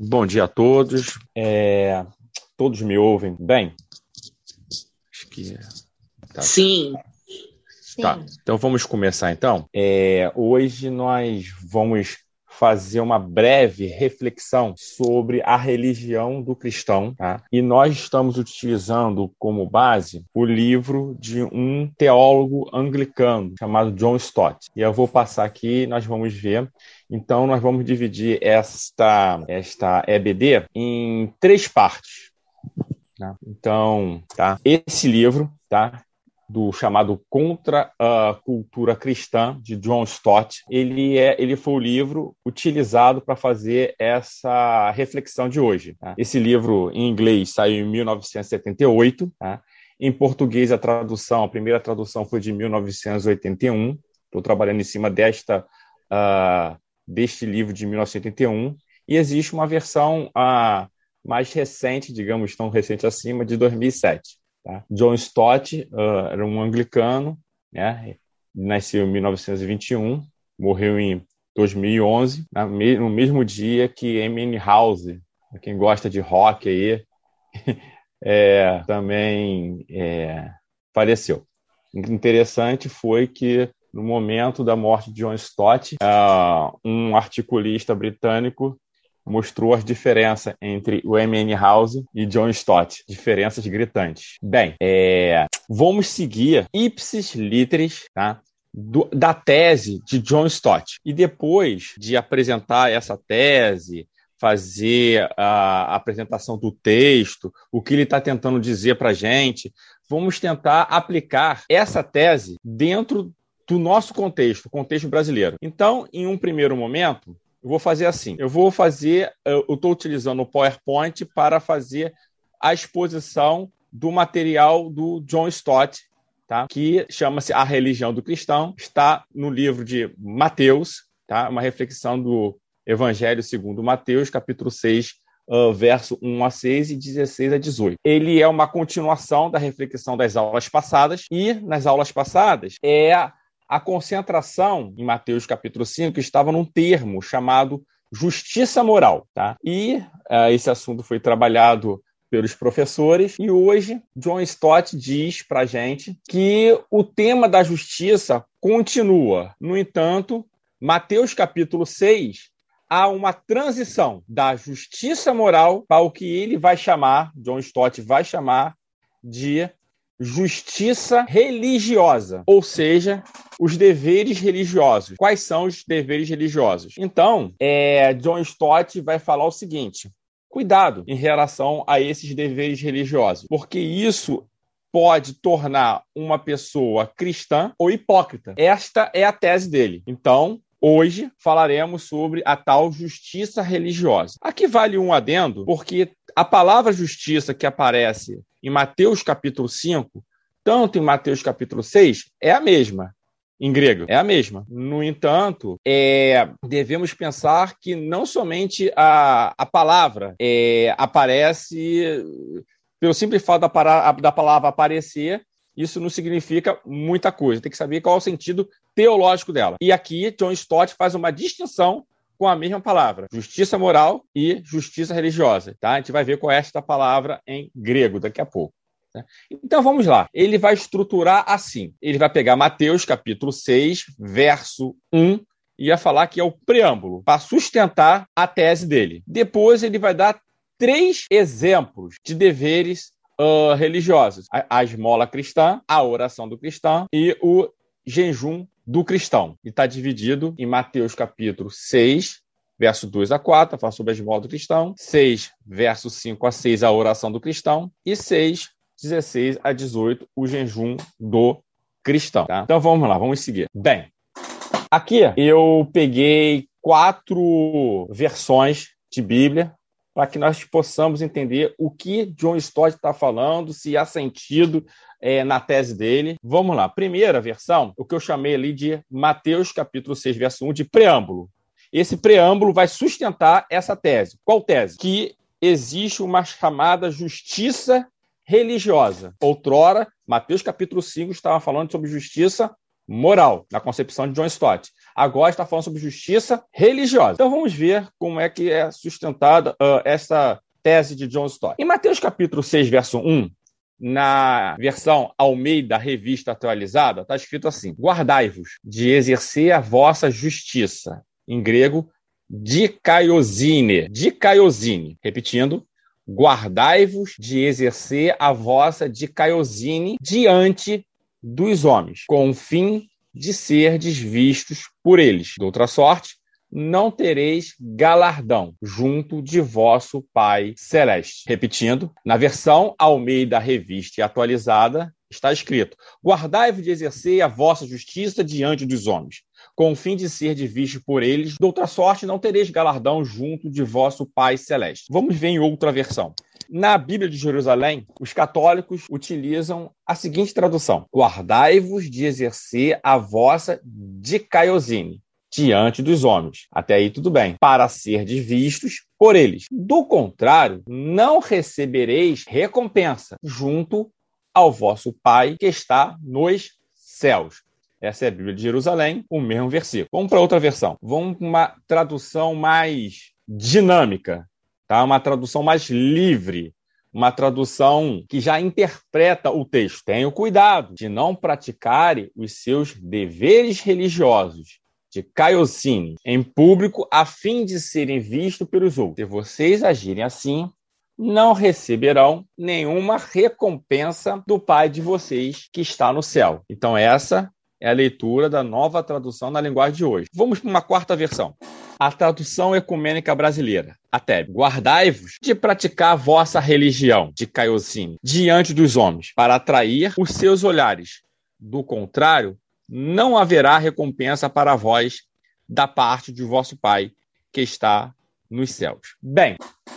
Bom dia a todos. É, todos me ouvem bem? Acho que. Tá. Sim. Tá. Então vamos começar então. É, hoje nós vamos fazer uma breve reflexão sobre a religião do cristão, tá? E nós estamos utilizando como base o livro de um teólogo anglicano chamado John Stott. E eu vou passar aqui, nós vamos ver. Então nós vamos dividir esta esta EBD em três partes. Tá? Então, tá? Esse livro, tá? Do chamado Contra a Cultura Cristã, de John Stott. Ele, é, ele foi o livro utilizado para fazer essa reflexão de hoje. Tá? Esse livro, em inglês, saiu em 1978. Tá? Em português, a tradução, a primeira tradução foi de 1981. Estou trabalhando em cima desta, uh, deste livro de 1981. E existe uma versão uh, mais recente, digamos tão recente acima, de 2007. Tá? John Stott uh, era um anglicano, né? nasceu em 1921, morreu em 2011, né? no mesmo dia que Amy House, quem gosta de rock aí, é, também é, faleceu. Interessante foi que no momento da morte de John Stott, uh, um articulista britânico mostrou as diferenças entre o M.N. House e John Stott. Diferenças gritantes. Bem, é, vamos seguir ipsis literis, tá? Do, da tese de John Stott. E depois de apresentar essa tese, fazer a apresentação do texto, o que ele está tentando dizer para a gente, vamos tentar aplicar essa tese dentro do nosso contexto, contexto brasileiro. Então, em um primeiro momento, eu vou fazer assim. Eu vou fazer. Eu estou utilizando o PowerPoint para fazer a exposição do material do John Stott, tá? que chama-se A Religião do Cristão. Está no livro de Mateus, tá? uma reflexão do Evangelho segundo Mateus, capítulo 6, uh, verso 1 a 6 e 16 a 18. Ele é uma continuação da reflexão das aulas passadas, e nas aulas passadas é a concentração em Mateus capítulo 5 estava num termo chamado justiça moral. Tá? E uh, esse assunto foi trabalhado pelos professores. E hoje, John Stott diz para gente que o tema da justiça continua. No entanto, Mateus capítulo 6 há uma transição da justiça moral para o que ele vai chamar, John Stott vai chamar de justiça religiosa, ou seja, os deveres religiosos. Quais são os deveres religiosos? Então, é, John Stott vai falar o seguinte: cuidado em relação a esses deveres religiosos, porque isso pode tornar uma pessoa cristã ou hipócrita. Esta é a tese dele. Então, Hoje falaremos sobre a tal justiça religiosa. Aqui vale um adendo, porque a palavra justiça que aparece em Mateus capítulo 5, tanto em Mateus capítulo 6, é a mesma. Em grego, é a mesma. No entanto, é, devemos pensar que não somente a, a palavra é, aparece pelo simples fato da, da palavra aparecer, isso não significa muita coisa. Tem que saber qual é o sentido teológico dela. E aqui, John Stott faz uma distinção com a mesma palavra, justiça moral e justiça religiosa. Tá? A gente vai ver qual é esta palavra em grego daqui a pouco. Tá? Então vamos lá. Ele vai estruturar assim. Ele vai pegar Mateus capítulo 6, verso 1, e vai falar que é o preâmbulo para sustentar a tese dele. Depois ele vai dar três exemplos de deveres uh, religiosos: a, a esmola cristã, a oração do cristão e o jejum do cristão. E está dividido em Mateus capítulo 6, verso 2 a 4, fala sobre a esmola do cristão, 6, verso 5 a 6, a oração do cristão, e 6, 16 a 18, o jejum do cristão. Tá? Então vamos lá, vamos seguir. Bem, aqui eu peguei quatro versões de Bíblia para que nós possamos entender o que John Stott está falando, se há sentido é, na tese dele. Vamos lá. Primeira versão, o que eu chamei ali de Mateus capítulo 6, verso 1, de preâmbulo. Esse preâmbulo vai sustentar essa tese. Qual tese? Que existe uma chamada justiça religiosa. Outrora, Mateus capítulo 5 estava falando sobre justiça moral, na concepção de John Stott. Agora está falando sobre justiça religiosa. Então vamos ver como é que é sustentada uh, essa tese de John Stott. Em Mateus capítulo 6, verso 1, na versão Almeida Revista Atualizada, está escrito assim: Guardai-vos de exercer a vossa justiça. Em grego, dikaiosine. Dikaiosine. Repetindo, guardai-vos de exercer a vossa dikaiosine diante dos homens, com o fim de serdes vistos por eles. De outra sorte, não tereis galardão junto de vosso Pai Celeste. Repetindo, na versão Almeida Revista e Atualizada, está escrito: Guardai-vos de exercer a vossa justiça diante dos homens, com o fim de ser visto por eles, de outra sorte não tereis galardão junto de vosso Pai Celeste. Vamos ver em outra versão. Na Bíblia de Jerusalém, os católicos utilizam a seguinte tradução: Guardai-vos de exercer a vossa dicaiosine diante dos homens. Até aí tudo bem, para ser vistos por eles. Do contrário, não recebereis recompensa junto ao vosso Pai que está nos céus. Essa é a Bíblia de Jerusalém, o mesmo versículo. Vamos para outra versão. Vamos para uma tradução mais dinâmica, tá? Uma tradução mais livre, uma tradução que já interpreta o texto. Tenham cuidado de não praticarem os seus deveres religiosos de Caiocine em público a fim de serem vistos pelos outros. Se vocês agirem assim, não receberão nenhuma recompensa do Pai de vocês que está no céu. Então, essa é a leitura da nova tradução na linguagem de hoje. Vamos para uma quarta versão. A tradução ecumênica brasileira. Até guardai-vos de praticar vossa religião, de Caiocine, diante dos homens, para atrair os seus olhares. Do contrário, não haverá recompensa para vós da parte de vosso Pai que está nos céus. Bem,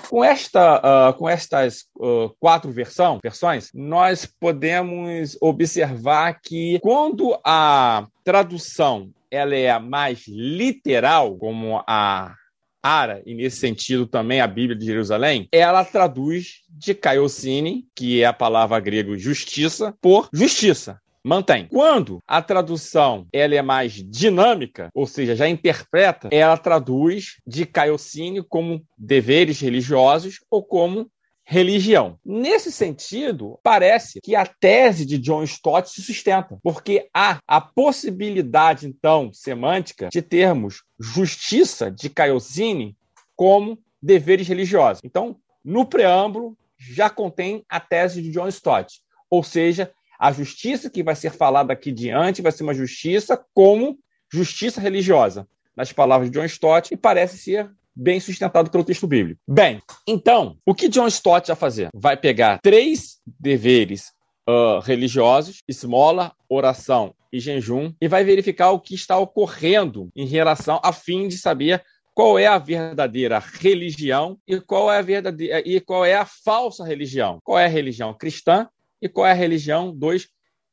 com, esta, uh, com estas uh, quatro versão, versões, nós podemos observar que quando a tradução ela é mais literal, como a Ara, e nesse sentido também a Bíblia de Jerusalém, ela traduz de kaiosine, que é a palavra grega justiça, por justiça mantém. Quando a tradução ela é mais dinâmica, ou seja, já interpreta, ela traduz de caiocínio como deveres religiosos ou como religião. Nesse sentido, parece que a tese de John Stott se sustenta, porque há a possibilidade, então, semântica de termos justiça de Caiocine como deveres religiosos. Então, no preâmbulo, já contém a tese de John Stott, ou seja, a justiça que vai ser falada aqui diante vai ser uma justiça como justiça religiosa, nas palavras de John Stott, e parece ser bem sustentado pelo texto bíblico. Bem, então, o que John Stott vai fazer? Vai pegar três deveres uh, religiosos, esmola, oração e jejum, e vai verificar o que está ocorrendo em relação a fim de saber qual é a verdadeira religião e qual é a verdadeira e qual é a falsa religião. Qual é a religião cristã e qual é a religião dos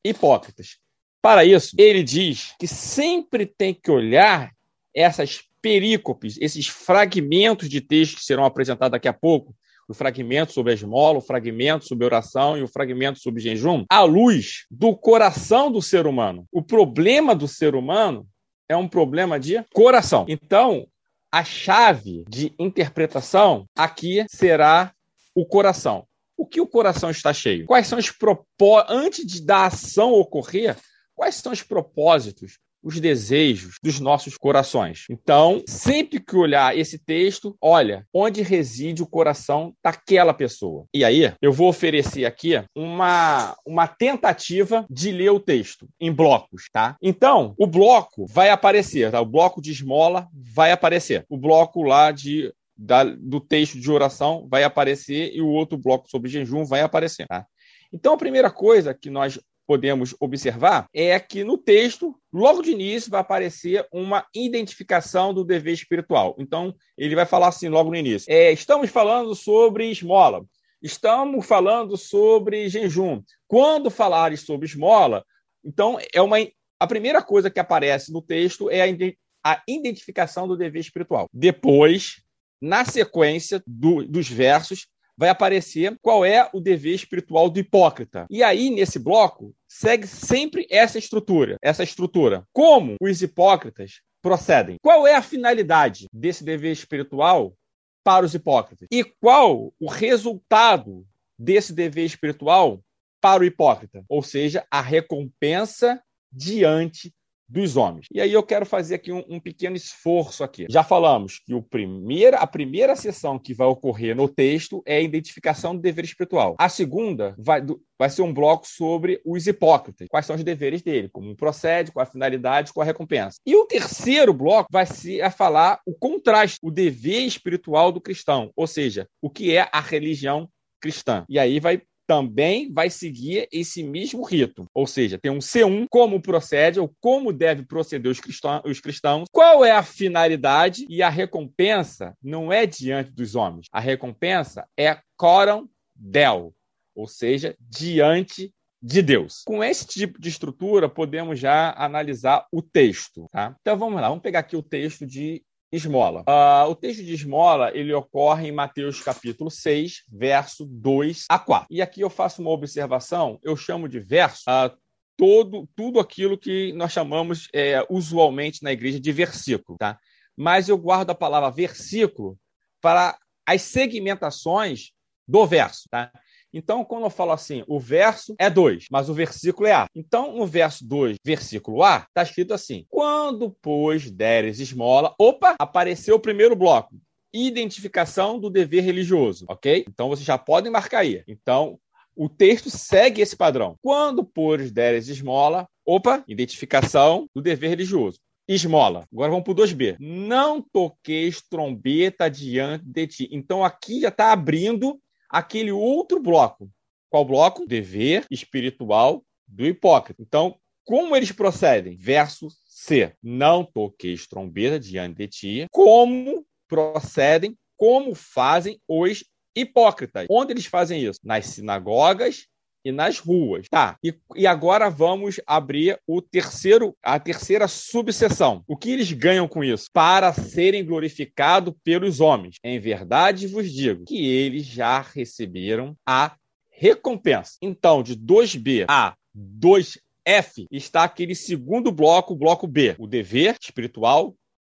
hipócritas. Para isso, ele diz que sempre tem que olhar essas perícopes, esses fragmentos de texto que serão apresentados daqui a pouco, o fragmento sobre a esmola, o fragmento sobre oração e o fragmento sobre jejum, à luz do coração do ser humano. O problema do ser humano é um problema de coração. Então, a chave de interpretação aqui será o coração o que o coração está cheio? Quais são os propósitos, antes de da ação ocorrer, quais são os propósitos, os desejos dos nossos corações? Então, sempre que olhar esse texto, olha onde reside o coração daquela pessoa. E aí, eu vou oferecer aqui uma, uma tentativa de ler o texto em blocos, tá? Então, o bloco vai aparecer, tá? O bloco de esmola vai aparecer. O bloco lá de da, do texto de oração vai aparecer e o outro bloco sobre jejum vai aparecer. Tá? Então, a primeira coisa que nós podemos observar é que no texto, logo de início, vai aparecer uma identificação do dever espiritual. Então, ele vai falar assim logo no início: é, estamos falando sobre esmola, estamos falando sobre jejum. Quando falares sobre esmola, então é uma a primeira coisa que aparece no texto é a, a identificação do dever espiritual. Depois na sequência do, dos versos, vai aparecer qual é o dever espiritual do hipócrita. E aí, nesse bloco, segue sempre essa estrutura, essa estrutura. Como os hipócritas procedem? Qual é a finalidade desse dever espiritual para os hipócritas? E qual o resultado desse dever espiritual para o hipócrita? Ou seja, a recompensa diante dos homens. E aí eu quero fazer aqui um, um, pequeno esforço aqui. Já falamos que o primeiro, a primeira sessão que vai ocorrer no texto é a identificação do dever espiritual. A segunda vai, vai ser um bloco sobre os hipócritas. Quais são os deveres dele, como procede, qual a finalidade, qual a recompensa. E o terceiro bloco vai ser a falar o contraste, o dever espiritual do cristão, ou seja, o que é a religião cristã. E aí vai também vai seguir esse mesmo rito. Ou seja, tem um C1, como procede ou como deve proceder os cristãos, os cristãos, qual é a finalidade e a recompensa não é diante dos homens. A recompensa é coram del, ou seja, diante de Deus. Com esse tipo de estrutura, podemos já analisar o texto. Tá? Então vamos lá, vamos pegar aqui o texto de esmola. Uh, o texto de esmola ele ocorre em Mateus capítulo 6, verso 2 a 4. E aqui eu faço uma observação, eu chamo de verso uh, todo, tudo aquilo que nós chamamos é, usualmente na igreja de versículo. Tá? Mas eu guardo a palavra versículo para as segmentações do verso. Tá? Então, quando eu falo assim, o verso é 2, mas o versículo é A. Então, no verso 2, versículo A, está escrito assim: Quando, pois, deres esmola. Opa, apareceu o primeiro bloco. Identificação do dever religioso, ok? Então, vocês já podem marcar aí. Então, o texto segue esse padrão. Quando, pois, deres esmola. Opa, identificação do dever religioso. Esmola. Agora vamos para o 2B. Não toqueis trombeta diante de ti. Então aqui já está abrindo aquele outro bloco. Qual bloco? Dever espiritual do hipócrita. Então, como eles procedem? Verso C. Não toqueis trombeta diante de ti. Como procedem? Como fazem os hipócritas? Onde eles fazem isso? Nas sinagogas e nas ruas. Tá. E, e agora vamos abrir o terceiro, a terceira subseção. O que eles ganham com isso? Para serem glorificados pelos homens. Em verdade vos digo que eles já receberam a recompensa. Então, de 2B a 2F está aquele segundo bloco, o bloco B, o dever espiritual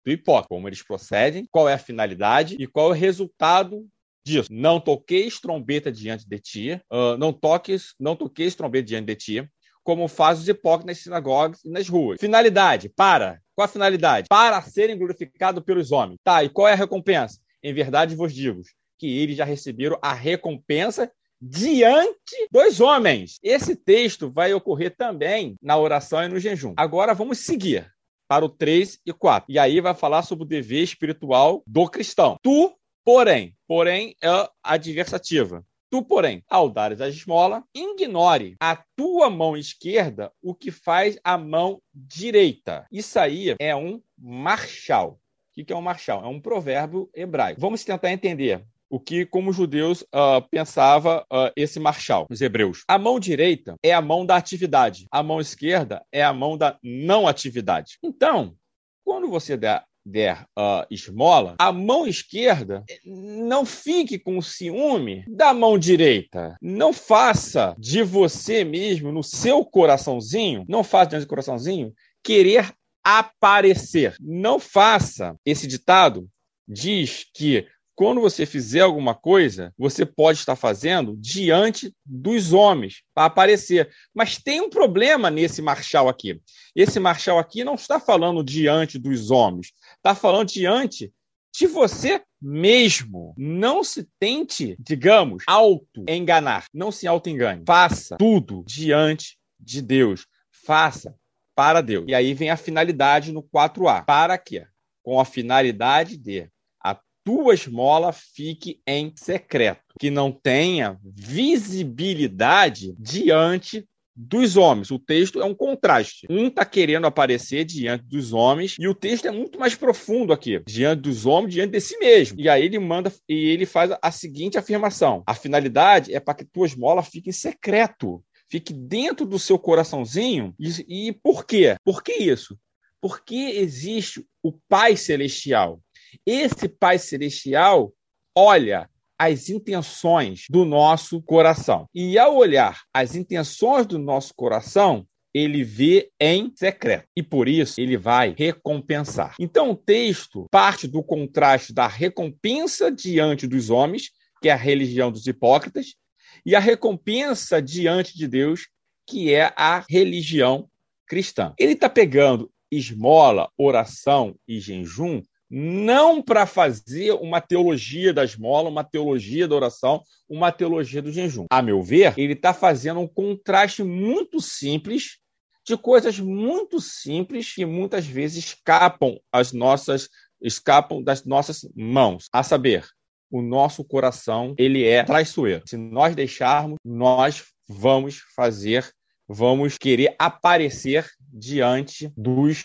do hipócrita. Como eles procedem, qual é a finalidade e qual é o resultado disso. Não toqueis trombeta diante de ti, uh, não toques, não toqueis trombeta diante de ti, como faz os hipócritas nas sinagogas e nas ruas. Finalidade, para. Qual a finalidade? Para serem glorificados pelos homens. Tá, e qual é a recompensa? Em verdade vos digo que eles já receberam a recompensa diante dos homens. Esse texto vai ocorrer também na oração e no jejum. Agora vamos seguir para o 3 e 4. E aí vai falar sobre o dever espiritual do cristão. Tu Porém, porém é adversativa. Tu, porém, ao dares a esmola, ignore a tua mão esquerda o que faz a mão direita. Isso aí é um marchal. O que é um marchal? É um provérbio hebraico. Vamos tentar entender o que, como judeus, uh, pensava uh, esse marchal, os hebreus. A mão direita é a mão da atividade, a mão esquerda é a mão da não atividade. Então, quando você der der uh, esmola, a mão esquerda não fique com ciúme da mão direita. Não faça de você mesmo, no seu coraçãozinho, não faça diante do coraçãozinho, querer aparecer. Não faça. Esse ditado diz que quando você fizer alguma coisa, você pode estar fazendo diante dos homens para aparecer. Mas tem um problema nesse marchal aqui. Esse marchal aqui não está falando diante dos homens, está falando diante de você mesmo. Não se tente, digamos, auto-enganar. Não se auto-engane. Faça tudo diante de Deus. Faça para Deus. E aí vem a finalidade no 4A. Para quê? Com a finalidade de tua esmola fique em secreto, que não tenha visibilidade diante dos homens. O texto é um contraste. Um está querendo aparecer diante dos homens e o texto é muito mais profundo aqui, diante dos homens, diante de si mesmo. E aí ele manda e ele faz a seguinte afirmação: a finalidade é para que tua esmola fique em secreto, fique dentro do seu coraçãozinho. E, e por quê? Por que isso? Porque existe o Pai Celestial esse Pai Celestial olha as intenções do nosso coração. E ao olhar as intenções do nosso coração, ele vê em secreto e por isso ele vai recompensar. Então o texto parte do contraste da recompensa diante dos homens, que é a religião dos hipócritas, e a recompensa diante de Deus, que é a religião cristã. Ele está pegando esmola, oração e jejum não para fazer uma teologia da esmola, uma teologia da oração, uma teologia do jejum. A meu ver, ele está fazendo um contraste muito simples de coisas muito simples que muitas vezes escapam as nossas escapam das nossas mãos. A saber, o nosso coração ele é traiçoeiro. Se nós deixarmos, nós vamos fazer, vamos querer aparecer diante dos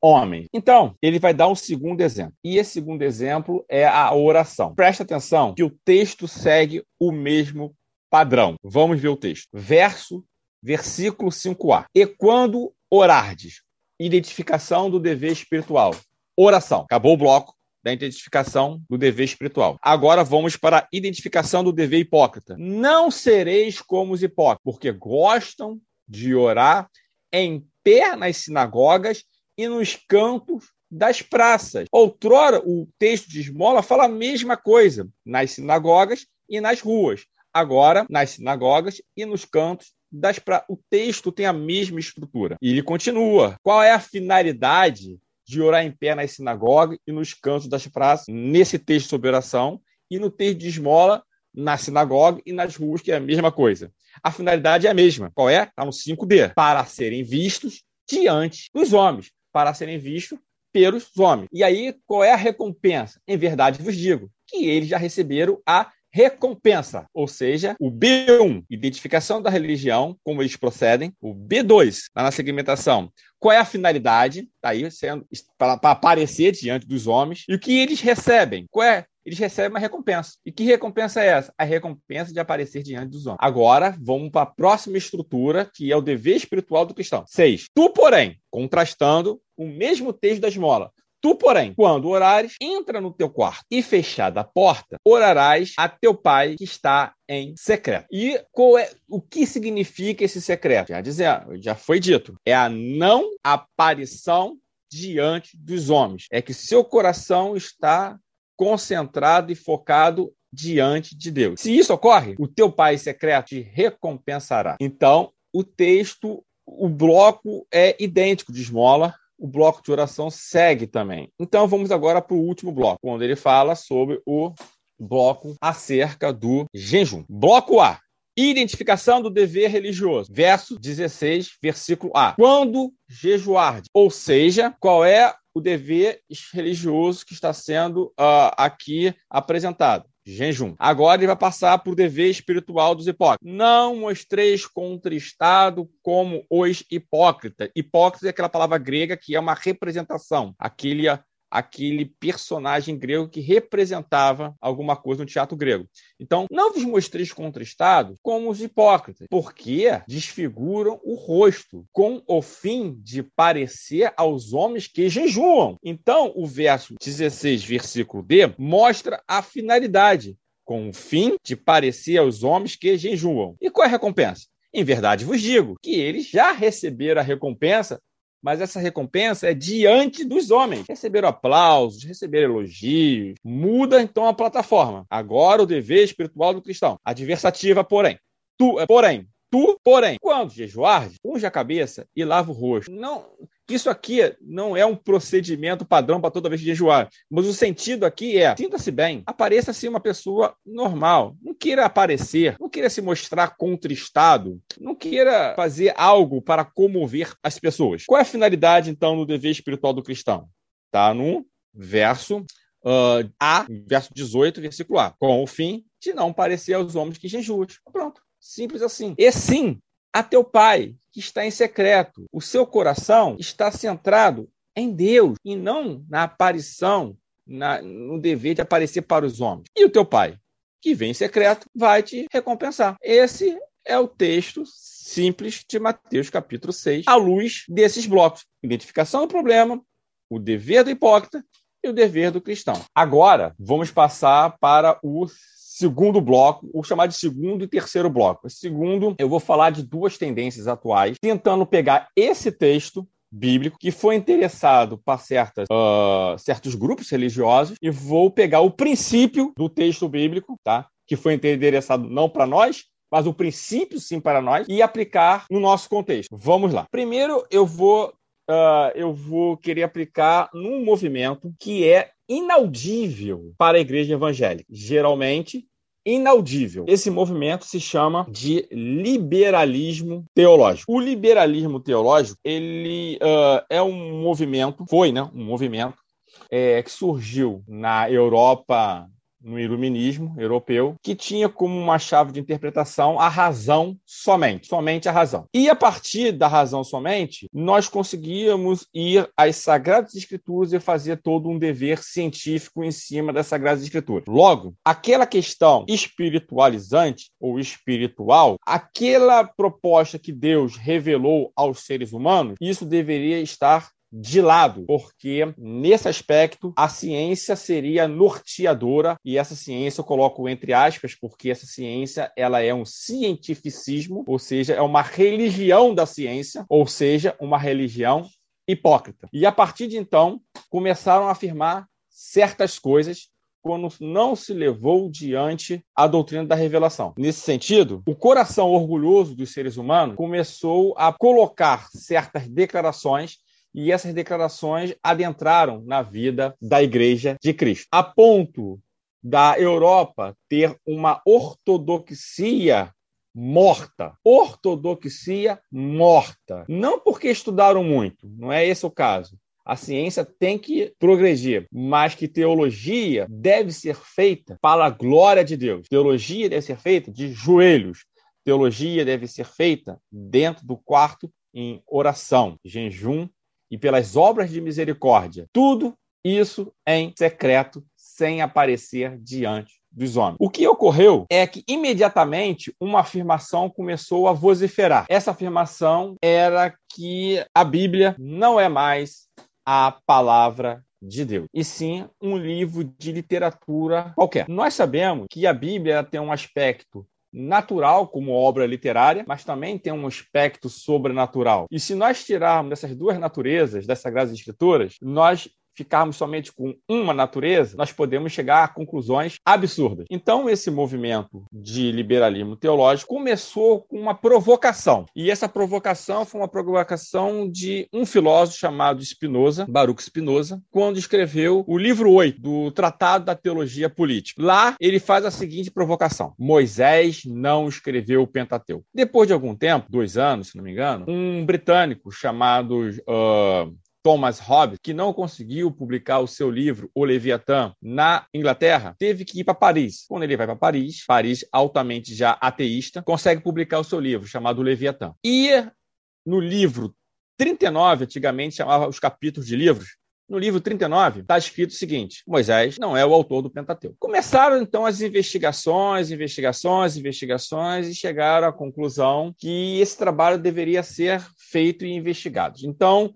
homens. Então, ele vai dar um segundo exemplo. E esse segundo exemplo é a oração. Presta atenção que o texto segue o mesmo padrão. Vamos ver o texto. Verso, versículo 5a. E quando orardes, identificação do dever espiritual. Oração. Acabou o bloco da identificação do dever espiritual. Agora vamos para a identificação do dever hipócrita. Não sereis como os hipócritas, porque gostam de orar em pé nas sinagogas e nos cantos das praças. Outrora, o texto de esmola fala a mesma coisa nas sinagogas e nas ruas. Agora, nas sinagogas e nos cantos das praças. O texto tem a mesma estrutura. E ele continua. Qual é a finalidade de orar em pé nas sinagogas e nos cantos das praças, nesse texto sobre oração, e no texto de esmola, na sinagoga e nas ruas, que é a mesma coisa. A finalidade é a mesma. Qual é? Está no 5D. Para serem vistos diante dos homens para serem vistos pelos homens. E aí, qual é a recompensa? Em verdade vos digo que eles já receberam a recompensa, ou seja, o B1, identificação da religião, como eles procedem, o B2, na segmentação, qual é a finalidade, tá aí sendo para aparecer diante dos homens, e o que eles recebem, qual é eles recebem uma recompensa. E que recompensa é essa? A recompensa de aparecer diante dos homens. Agora, vamos para a próxima estrutura, que é o dever espiritual do cristão. Seis. Tu, porém, contrastando o mesmo texto da esmola. Tu, porém, quando orares, entra no teu quarto e fechada a porta, orarás a teu pai que está em secreto. E qual é, o que significa esse secreto? Já dizer, já foi dito, é a não aparição diante dos homens. É que seu coração está concentrado e focado diante de Deus. Se isso ocorre, o teu Pai secreto te recompensará. Então, o texto, o bloco é idêntico de esmola, o bloco de oração segue também. Então, vamos agora para o último bloco, quando ele fala sobre o bloco acerca do jejum. Bloco A. Identificação do dever religioso. Verso 16, versículo A. Quando jejuar, ou seja, qual é o dever religioso que está sendo uh, aqui apresentado. Jejum. Agora ele vai passar para o dever espiritual dos hipócritas. Não mostreis contristado como os hipócritas. Hipócritas é aquela palavra grega que é uma representação, aquele aquele personagem grego que representava alguma coisa no teatro grego. Então, não vos mostreis contristados como os hipócritas, porque desfiguram o rosto, com o fim de parecer aos homens que jejuam. Então, o verso 16, versículo D, mostra a finalidade, com o fim de parecer aos homens que jejuam. E qual é a recompensa? Em verdade vos digo que eles já receberam a recompensa mas essa recompensa é diante dos homens. Receberam aplausos, receberam elogios. Muda então a plataforma. Agora o dever espiritual do cristão. Adversativa, porém. Tu, porém, tu, porém, quando jejuar, unge a cabeça e lava o rosto. Não, isso aqui não é um procedimento padrão para toda vez que jejuar, mas o sentido aqui é: sinta-se bem, apareça assim uma pessoa normal, não queira aparecer, não queira se mostrar contristado, não queira fazer algo para comover as pessoas. Qual é a finalidade então do dever espiritual do cristão? Tá no verso uh, A, verso 18, versículo A, com o fim de não parecer aos homens que jejuam. Pronto, simples assim. E sim, a teu pai que está em secreto. O seu coração está centrado em Deus e não na aparição, na, no dever de aparecer para os homens. E o teu pai, que vem em secreto, vai te recompensar. Esse é o texto simples de Mateus capítulo 6, à luz desses blocos. Identificação do problema, o dever do hipócrita e o dever do cristão. Agora, vamos passar para o segundo bloco, ou chamar de segundo e terceiro bloco. Segundo, eu vou falar de duas tendências atuais, tentando pegar esse texto bíblico que foi interessado para certas, uh, certos grupos religiosos e vou pegar o princípio do texto bíblico, tá? Que foi interessado não para nós, mas o princípio sim para nós e aplicar no nosso contexto. Vamos lá. Primeiro, eu vou uh, eu vou querer aplicar num movimento que é inaudível para a igreja evangélica. Geralmente, inaudível. Esse movimento se chama de liberalismo teológico. O liberalismo teológico ele uh, é um movimento, foi, né, um movimento é, que surgiu na Europa no iluminismo europeu, que tinha como uma chave de interpretação a razão somente, somente a razão. E a partir da razão somente, nós conseguíamos ir às Sagradas Escrituras e fazer todo um dever científico em cima das Sagradas Escrituras. Logo, aquela questão espiritualizante ou espiritual, aquela proposta que Deus revelou aos seres humanos, isso deveria estar de lado, porque nesse aspecto a ciência seria norteadora e essa ciência eu coloco entre aspas porque essa ciência ela é um cientificismo, ou seja, é uma religião da ciência, ou seja, uma religião hipócrita. E a partir de então começaram a afirmar certas coisas quando não se levou diante a doutrina da revelação. Nesse sentido, o coração orgulhoso dos seres humanos começou a colocar certas declarações e essas declarações adentraram na vida da Igreja de Cristo, a ponto da Europa ter uma ortodoxia morta. Ortodoxia morta. Não porque estudaram muito, não é esse o caso. A ciência tem que progredir, mas que teologia deve ser feita para a glória de Deus. Teologia deve ser feita de joelhos. Teologia deve ser feita dentro do quarto em oração, jejum e pelas obras de misericórdia. Tudo isso em secreto, sem aparecer diante dos homens. O que ocorreu é que imediatamente uma afirmação começou a vociferar. Essa afirmação era que a Bíblia não é mais a palavra de Deus, e sim um livro de literatura qualquer. Nós sabemos que a Bíblia tem um aspecto natural como obra literária, mas também tem um aspecto sobrenatural. E se nós tirarmos essas duas naturezas das Sagradas Escrituras, nós ficarmos somente com uma natureza, nós podemos chegar a conclusões absurdas. Então, esse movimento de liberalismo teológico começou com uma provocação. E essa provocação foi uma provocação de um filósofo chamado Spinoza, Baruch Spinoza, quando escreveu o livro 8 do Tratado da Teologia Política. Lá, ele faz a seguinte provocação: Moisés não escreveu o Pentateuco. Depois de algum tempo, dois anos, se não me engano, um britânico chamado uh, Thomas Hobbes, que não conseguiu publicar o seu livro O Leviatã na Inglaterra, teve que ir para Paris. Quando ele vai para Paris, Paris altamente já ateísta, consegue publicar o seu livro chamado O Leviatã. E no livro 39, antigamente chamava os capítulos de livros, no livro 39 está escrito o seguinte: Moisés não é o autor do Pentateuco. Começaram então as investigações, investigações, investigações e chegaram à conclusão que esse trabalho deveria ser feito e investigado. Então,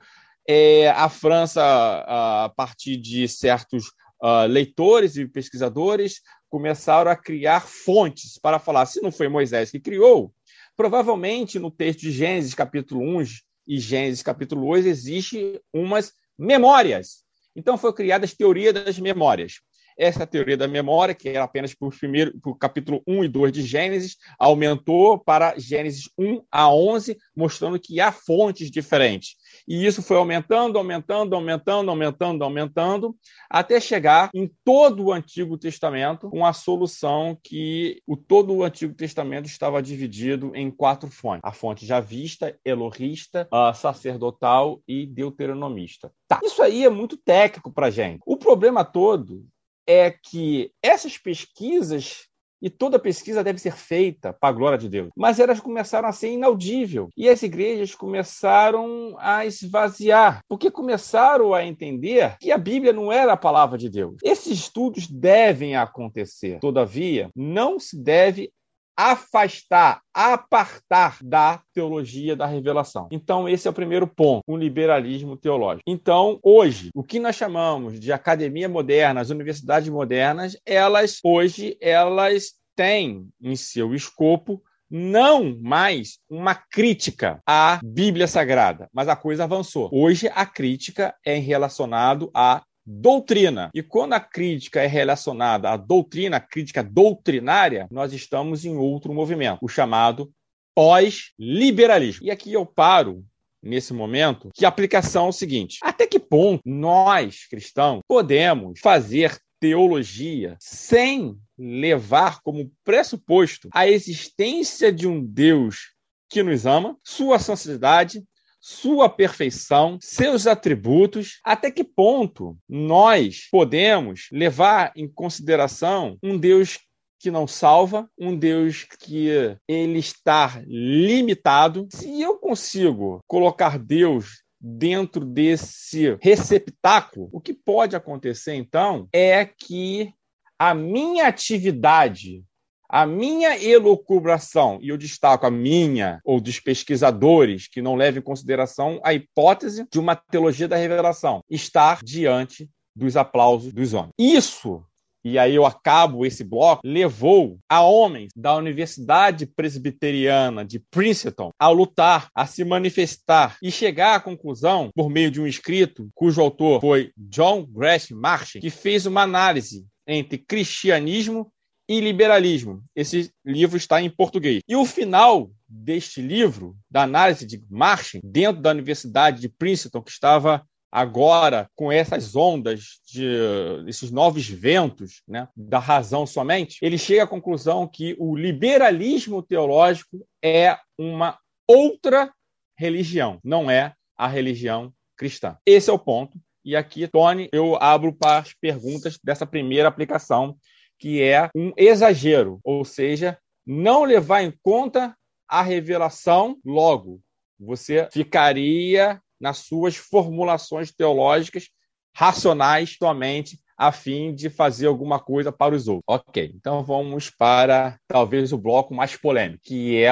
é, a França, a partir de certos uh, leitores e pesquisadores, começaram a criar fontes para falar: se não foi Moisés que criou, provavelmente no texto de Gênesis capítulo 1 e Gênesis capítulo 2 existe umas memórias. Então foi criada a teoria das memórias. Essa teoria da memória, que era apenas para o primeiro, para o capítulo 1 e 2 de Gênesis, aumentou para Gênesis 1 a 11, mostrando que há fontes diferentes. E isso foi aumentando, aumentando, aumentando, aumentando, aumentando, até chegar em todo o Antigo Testamento uma solução que o todo o Antigo Testamento estava dividido em quatro fontes: a fonte javista, elorista, a sacerdotal e deuteronomista. Tá. Isso aí é muito técnico para gente. O problema todo é que essas pesquisas e toda pesquisa deve ser feita para a glória de Deus. Mas elas começaram a ser inaudível e as igrejas começaram a esvaziar, porque começaram a entender que a Bíblia não era a palavra de Deus. Esses estudos devem acontecer, todavia, não se deve afastar, apartar da teologia da revelação. Então, esse é o primeiro ponto, o liberalismo teológico. Então, hoje, o que nós chamamos de academia moderna, as universidades modernas, elas hoje elas têm em seu escopo não mais uma crítica à Bíblia Sagrada, mas a coisa avançou. Hoje a crítica é relacionado à doutrina. E quando a crítica é relacionada à doutrina, a crítica doutrinária, nós estamos em outro movimento, o chamado pós-liberalismo. E aqui eu paro nesse momento, que a aplicação é o seguinte: até que ponto nós, cristãos, podemos fazer teologia sem levar como pressuposto a existência de um Deus que nos ama, sua santidade, sua perfeição, seus atributos, até que ponto nós podemos levar em consideração um Deus que não salva, um Deus que ele está limitado. Se eu consigo colocar Deus dentro desse receptáculo, o que pode acontecer então é que a minha atividade a minha elucubração, e eu destaco a minha ou dos pesquisadores que não levam em consideração a hipótese de uma teologia da revelação, estar diante dos aplausos dos homens. Isso e aí eu acabo esse bloco, levou a homens da Universidade Presbiteriana de Princeton a lutar, a se manifestar e chegar à conclusão, por meio de um escrito cujo autor foi John Gresham Machen, que fez uma análise entre cristianismo e liberalismo. Esse livro está em português. E o final deste livro, da análise de Martin, dentro da Universidade de Princeton, que estava agora com essas ondas de esses novos ventos, né, da razão somente, ele chega à conclusão que o liberalismo teológico é uma outra religião, não é a religião cristã. Esse é o ponto. E aqui, Tony, eu abro para as perguntas dessa primeira aplicação que é um exagero, ou seja, não levar em conta a revelação, logo, você ficaria nas suas formulações teológicas racionais somente a fim de fazer alguma coisa para os outros. Ok, então vamos para talvez o bloco mais polêmico, que é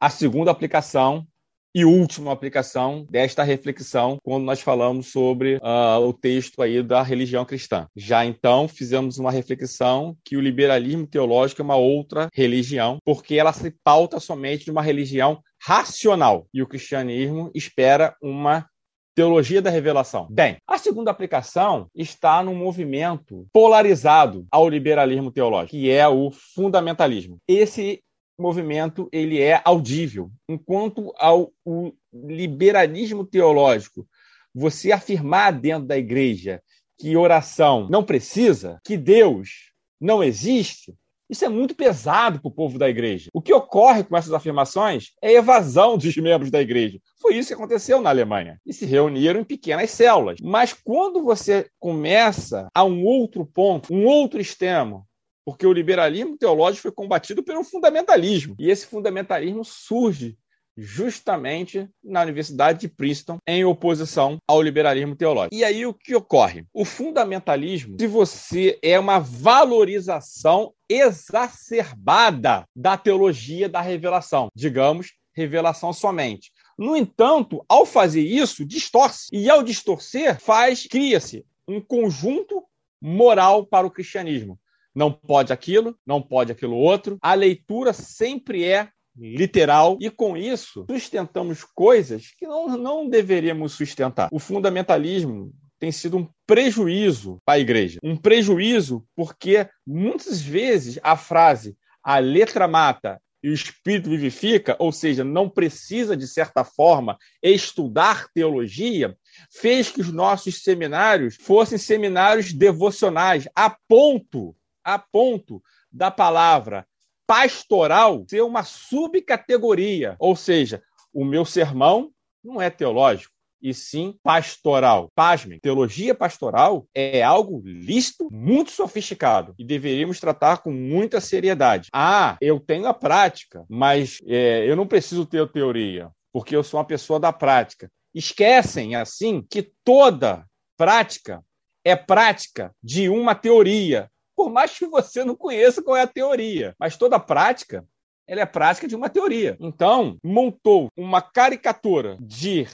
a segunda aplicação e última aplicação desta reflexão quando nós falamos sobre uh, o texto aí da religião cristã. Já então fizemos uma reflexão que o liberalismo teológico é uma outra religião, porque ela se pauta somente de uma religião racional e o cristianismo espera uma teologia da revelação. Bem, a segunda aplicação está num movimento polarizado ao liberalismo teológico, que é o fundamentalismo. Esse movimento ele é audível, enquanto ao o liberalismo teológico, você afirmar dentro da igreja que oração não precisa, que Deus não existe, isso é muito pesado para o povo da igreja. O que ocorre com essas afirmações é evasão dos membros da igreja. Foi isso que aconteceu na Alemanha. E se reuniram em pequenas células. Mas quando você começa a um outro ponto, um outro extremo, porque o liberalismo teológico foi combatido pelo fundamentalismo. E esse fundamentalismo surge justamente na Universidade de Princeton, em oposição ao liberalismo teológico. E aí o que ocorre? O fundamentalismo, se você é uma valorização exacerbada da teologia da revelação, digamos, revelação somente. No entanto, ao fazer isso, distorce. E ao distorcer, faz, cria-se um conjunto moral para o cristianismo não pode aquilo, não pode aquilo outro. A leitura sempre é literal e com isso sustentamos coisas que não, não deveríamos sustentar. O fundamentalismo tem sido um prejuízo para a igreja. Um prejuízo porque muitas vezes a frase a letra mata e o espírito vivifica, ou seja, não precisa, de certa forma, estudar teologia, fez que os nossos seminários fossem seminários devocionais, a ponto a ponto da palavra pastoral ser uma subcategoria, ou seja, o meu sermão não é teológico, e sim pastoral. Pasmem, teologia pastoral é algo lícito, muito sofisticado e deveríamos tratar com muita seriedade. Ah, eu tenho a prática, mas é, eu não preciso ter teoria, porque eu sou uma pessoa da prática. Esquecem, assim, que toda prática é prática de uma teoria, por mais que você não conheça qual é a teoria. Mas toda prática ela é prática de uma teoria. Então, montou uma caricatura de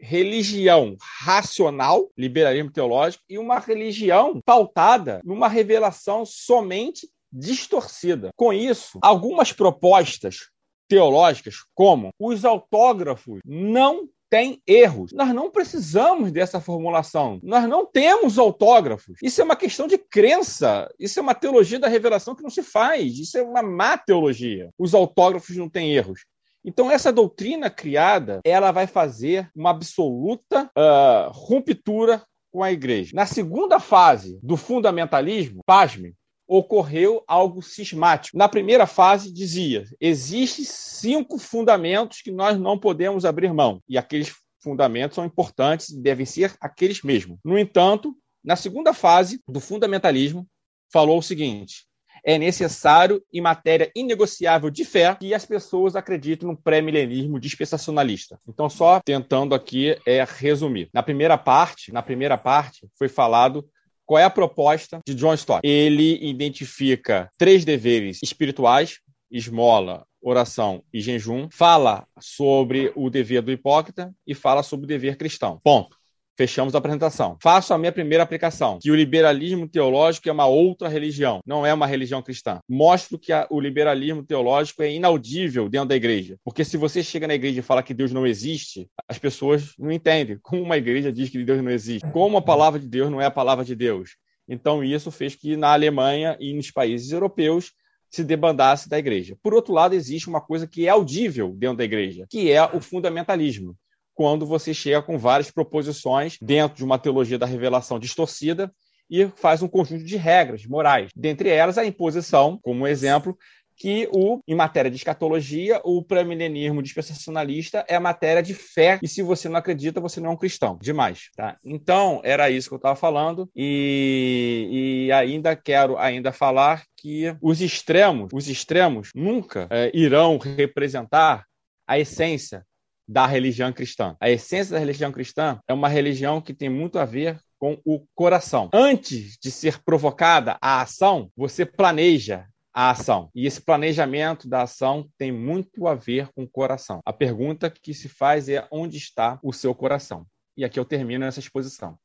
religião racional, liberalismo teológico, e uma religião pautada numa revelação somente distorcida. Com isso, algumas propostas teológicas, como os autógrafos não têm erros. Nós não precisamos dessa formulação. Nós não temos autógrafos. Isso é uma questão de crença. Isso é uma teologia da revelação que não se faz. Isso é uma má teologia. Os autógrafos não têm erros. Então, essa doutrina criada, ela vai fazer uma absoluta uh, ruptura com a igreja. Na segunda fase do fundamentalismo, pasme, ocorreu algo cismático. Na primeira fase, dizia: existem cinco fundamentos que nós não podemos abrir mão. E aqueles fundamentos são importantes e devem ser aqueles mesmos. No entanto, na segunda fase do fundamentalismo, falou o seguinte: é necessário, em matéria inegociável de fé, que as pessoas acreditem no pré-milenismo dispensacionalista. Então, só tentando aqui é resumir. Na primeira parte, na primeira parte, foi falado qual é a proposta de John Stott. Ele identifica três deveres espirituais: esmola, oração e jejum. Fala sobre o dever do hipócrita e fala sobre o dever cristão. Ponto. Fechamos a apresentação. Faço a minha primeira aplicação, que o liberalismo teológico é uma outra religião, não é uma religião cristã. Mostro que a, o liberalismo teológico é inaudível dentro da igreja. Porque se você chega na igreja e fala que Deus não existe, as pessoas não entendem como uma igreja diz que Deus não existe. Como a palavra de Deus não é a palavra de Deus. Então, isso fez que na Alemanha e nos países europeus se debandasse da igreja. Por outro lado, existe uma coisa que é audível dentro da igreja, que é o fundamentalismo quando você chega com várias proposições dentro de uma teologia da revelação distorcida e faz um conjunto de regras morais. Dentre elas, a imposição, como exemplo, que o, em matéria de escatologia, o pré-milenismo dispensacionalista é matéria de fé, e se você não acredita, você não é um cristão. Demais, tá? Então, era isso que eu estava falando, e, e, ainda quero ainda falar que os extremos, os extremos nunca é, irão representar a essência da religião cristã. A essência da religião cristã é uma religião que tem muito a ver com o coração. Antes de ser provocada a ação, você planeja a ação. E esse planejamento da ação tem muito a ver com o coração. A pergunta que se faz é onde está o seu coração? E aqui eu termino essa exposição.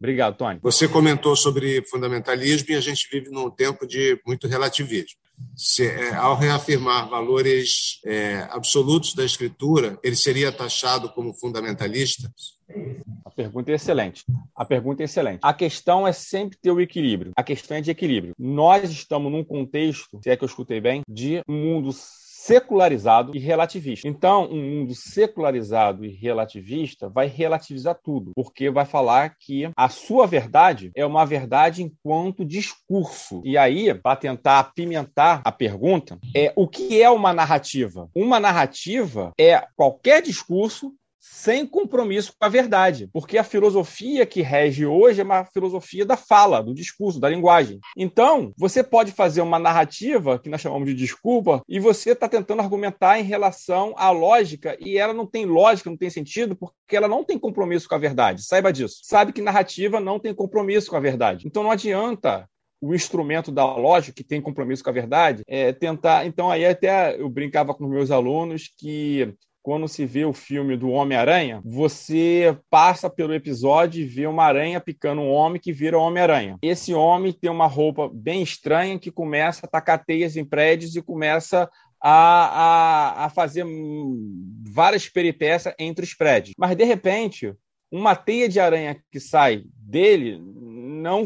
Obrigado, Tony. Você comentou sobre fundamentalismo e a gente vive num tempo de muito relativismo. Se, é, ao reafirmar valores é, absolutos da escritura, ele seria taxado como fundamentalista? A pergunta é excelente. A pergunta é excelente. A questão é sempre ter o equilíbrio. A questão é de equilíbrio. Nós estamos num contexto, se é que eu escutei bem, de um mundo secularizado e relativista. Então, um mundo secularizado e relativista vai relativizar tudo, porque vai falar que a sua verdade é uma verdade enquanto discurso. E aí, para tentar apimentar a pergunta, é o que é uma narrativa? Uma narrativa é qualquer discurso sem compromisso com a verdade, porque a filosofia que rege hoje é uma filosofia da fala, do discurso, da linguagem. Então, você pode fazer uma narrativa, que nós chamamos de desculpa, e você está tentando argumentar em relação à lógica, e ela não tem lógica, não tem sentido, porque ela não tem compromisso com a verdade. Saiba disso. Sabe que narrativa não tem compromisso com a verdade. Então, não adianta o instrumento da lógica, que tem compromisso com a verdade, é tentar. Então, aí até eu brincava com meus alunos que quando se vê o filme do Homem-Aranha, você passa pelo episódio e vê uma aranha picando um homem que vira Homem-Aranha. Esse homem tem uma roupa bem estranha que começa a tacar teias em prédios e começa a, a, a fazer várias peripécias entre os prédios. Mas, de repente, uma teia de aranha que sai dele não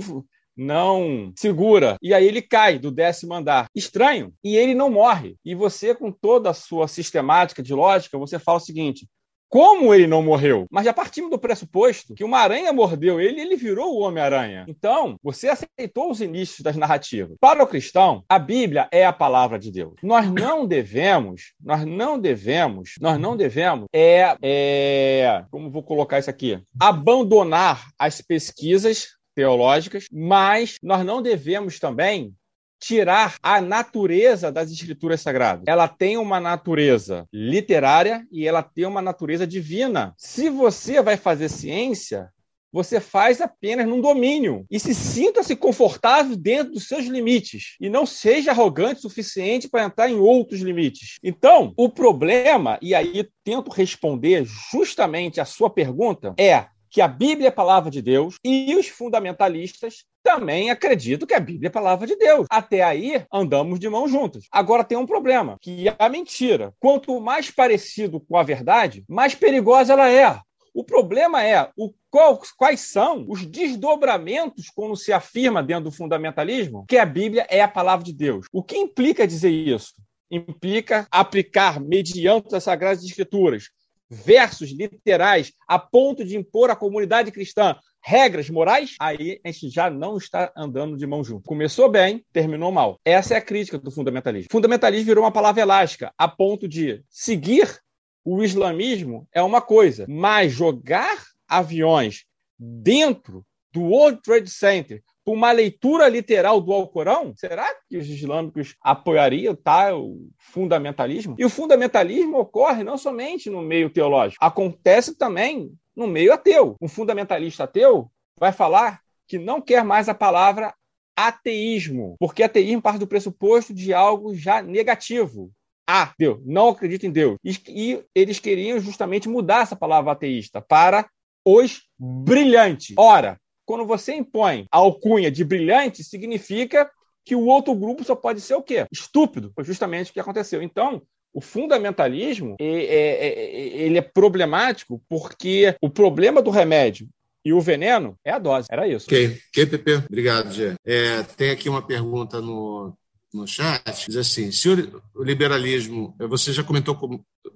não segura. E aí ele cai do décimo andar. Estranho. E ele não morre. E você, com toda a sua sistemática de lógica, você fala o seguinte: como ele não morreu? Mas já partimos do pressuposto que uma aranha mordeu ele e ele virou o Homem-Aranha. Então, você aceitou os inícios das narrativas. Para o cristão, a Bíblia é a palavra de Deus. Nós não devemos, nós não devemos, nós não devemos, é, é como vou colocar isso aqui? Abandonar as pesquisas teológicas, mas nós não devemos também tirar a natureza das escrituras sagradas. Ela tem uma natureza literária e ela tem uma natureza divina. Se você vai fazer ciência, você faz apenas num domínio. E se sinta-se confortável dentro dos seus limites. E não seja arrogante o suficiente para entrar em outros limites. Então, o problema, e aí tento responder justamente a sua pergunta, é que a Bíblia é palavra de Deus e os fundamentalistas também acreditam que a Bíblia é a palavra de Deus. Até aí, andamos de mãos juntas. Agora tem um problema, que é a mentira. Quanto mais parecido com a verdade, mais perigosa ela é. O problema é o qual, quais são os desdobramentos quando se afirma dentro do fundamentalismo que a Bíblia é a palavra de Deus. O que implica dizer isso? Implica aplicar, mediante as Sagradas Escrituras, versos literais a ponto de impor à comunidade cristã regras morais, aí a gente já não está andando de mão junto. Começou bem, terminou mal. Essa é a crítica do fundamentalismo. Fundamentalismo virou uma palavra elástica, a ponto de seguir o islamismo é uma coisa, mas jogar aviões dentro do World Trade Center por uma leitura literal do Alcorão, será que os islâmicos apoiariam tal fundamentalismo? E o fundamentalismo ocorre não somente no meio teológico, acontece também no meio ateu. Um fundamentalista ateu vai falar que não quer mais a palavra ateísmo, porque ateísmo parte do pressuposto de algo já negativo. Ah, Deus, não acredito em Deus. E eles queriam justamente mudar essa palavra ateísta para os brilhantes. Ora, quando você impõe a alcunha de brilhante, significa que o outro grupo só pode ser o quê? Estúpido. Foi justamente o que aconteceu. Então, o fundamentalismo é, é, é, ele é problemático porque o problema do remédio e o veneno é a dose. Era isso. Ok, ok, Pepe. Obrigado, Gê. É, tem aqui uma pergunta no, no chat, diz assim: se o liberalismo, você já comentou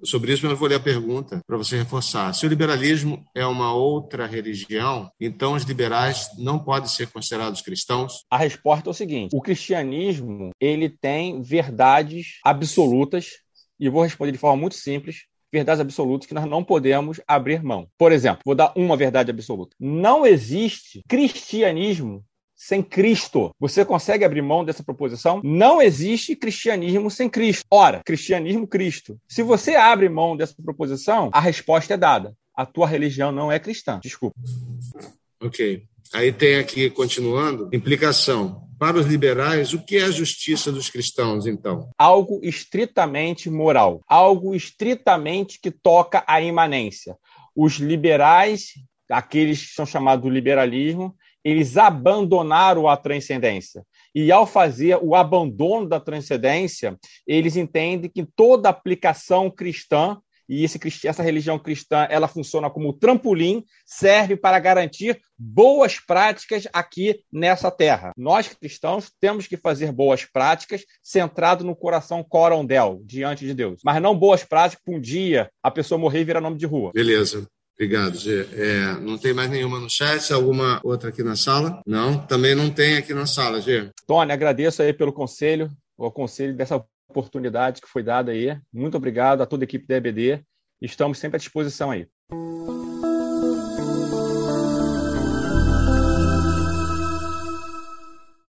sobre isso, mas eu vou ler a pergunta para você reforçar. Se o liberalismo é uma outra religião, então os liberais não podem ser considerados cristãos? A resposta é o seguinte: o cristianismo ele tem verdades absolutas e vou responder de forma muito simples. Verdades absolutas que nós não podemos abrir mão. Por exemplo, vou dar uma verdade absoluta. Não existe cristianismo sem Cristo. Você consegue abrir mão dessa proposição? Não existe cristianismo sem Cristo. Ora, cristianismo, Cristo. Se você abre mão dessa proposição, a resposta é dada. A tua religião não é cristã. Desculpa. Ok. Aí tem aqui, continuando, implicação. Para os liberais, o que é a justiça dos cristãos, então? Algo estritamente moral, algo estritamente que toca a imanência. Os liberais, aqueles que são chamados do liberalismo, eles abandonaram a transcendência. E ao fazer o abandono da transcendência, eles entendem que toda aplicação cristã e esse, essa religião cristã ela funciona como trampolim, serve para garantir boas práticas aqui nessa terra. Nós cristãos temos que fazer boas práticas centrado no coração corondel diante de Deus, mas não boas práticas para um dia a pessoa morrer e virar nome de rua. Beleza. Obrigado, Gê. É, não tem mais nenhuma no chat? Alguma outra aqui na sala? Não? Também não tem aqui na sala, Gê. Tony, agradeço aí pelo conselho, o conselho dessa oportunidade que foi dada aí. Muito obrigado a toda a equipe da EBD. Estamos sempre à disposição aí.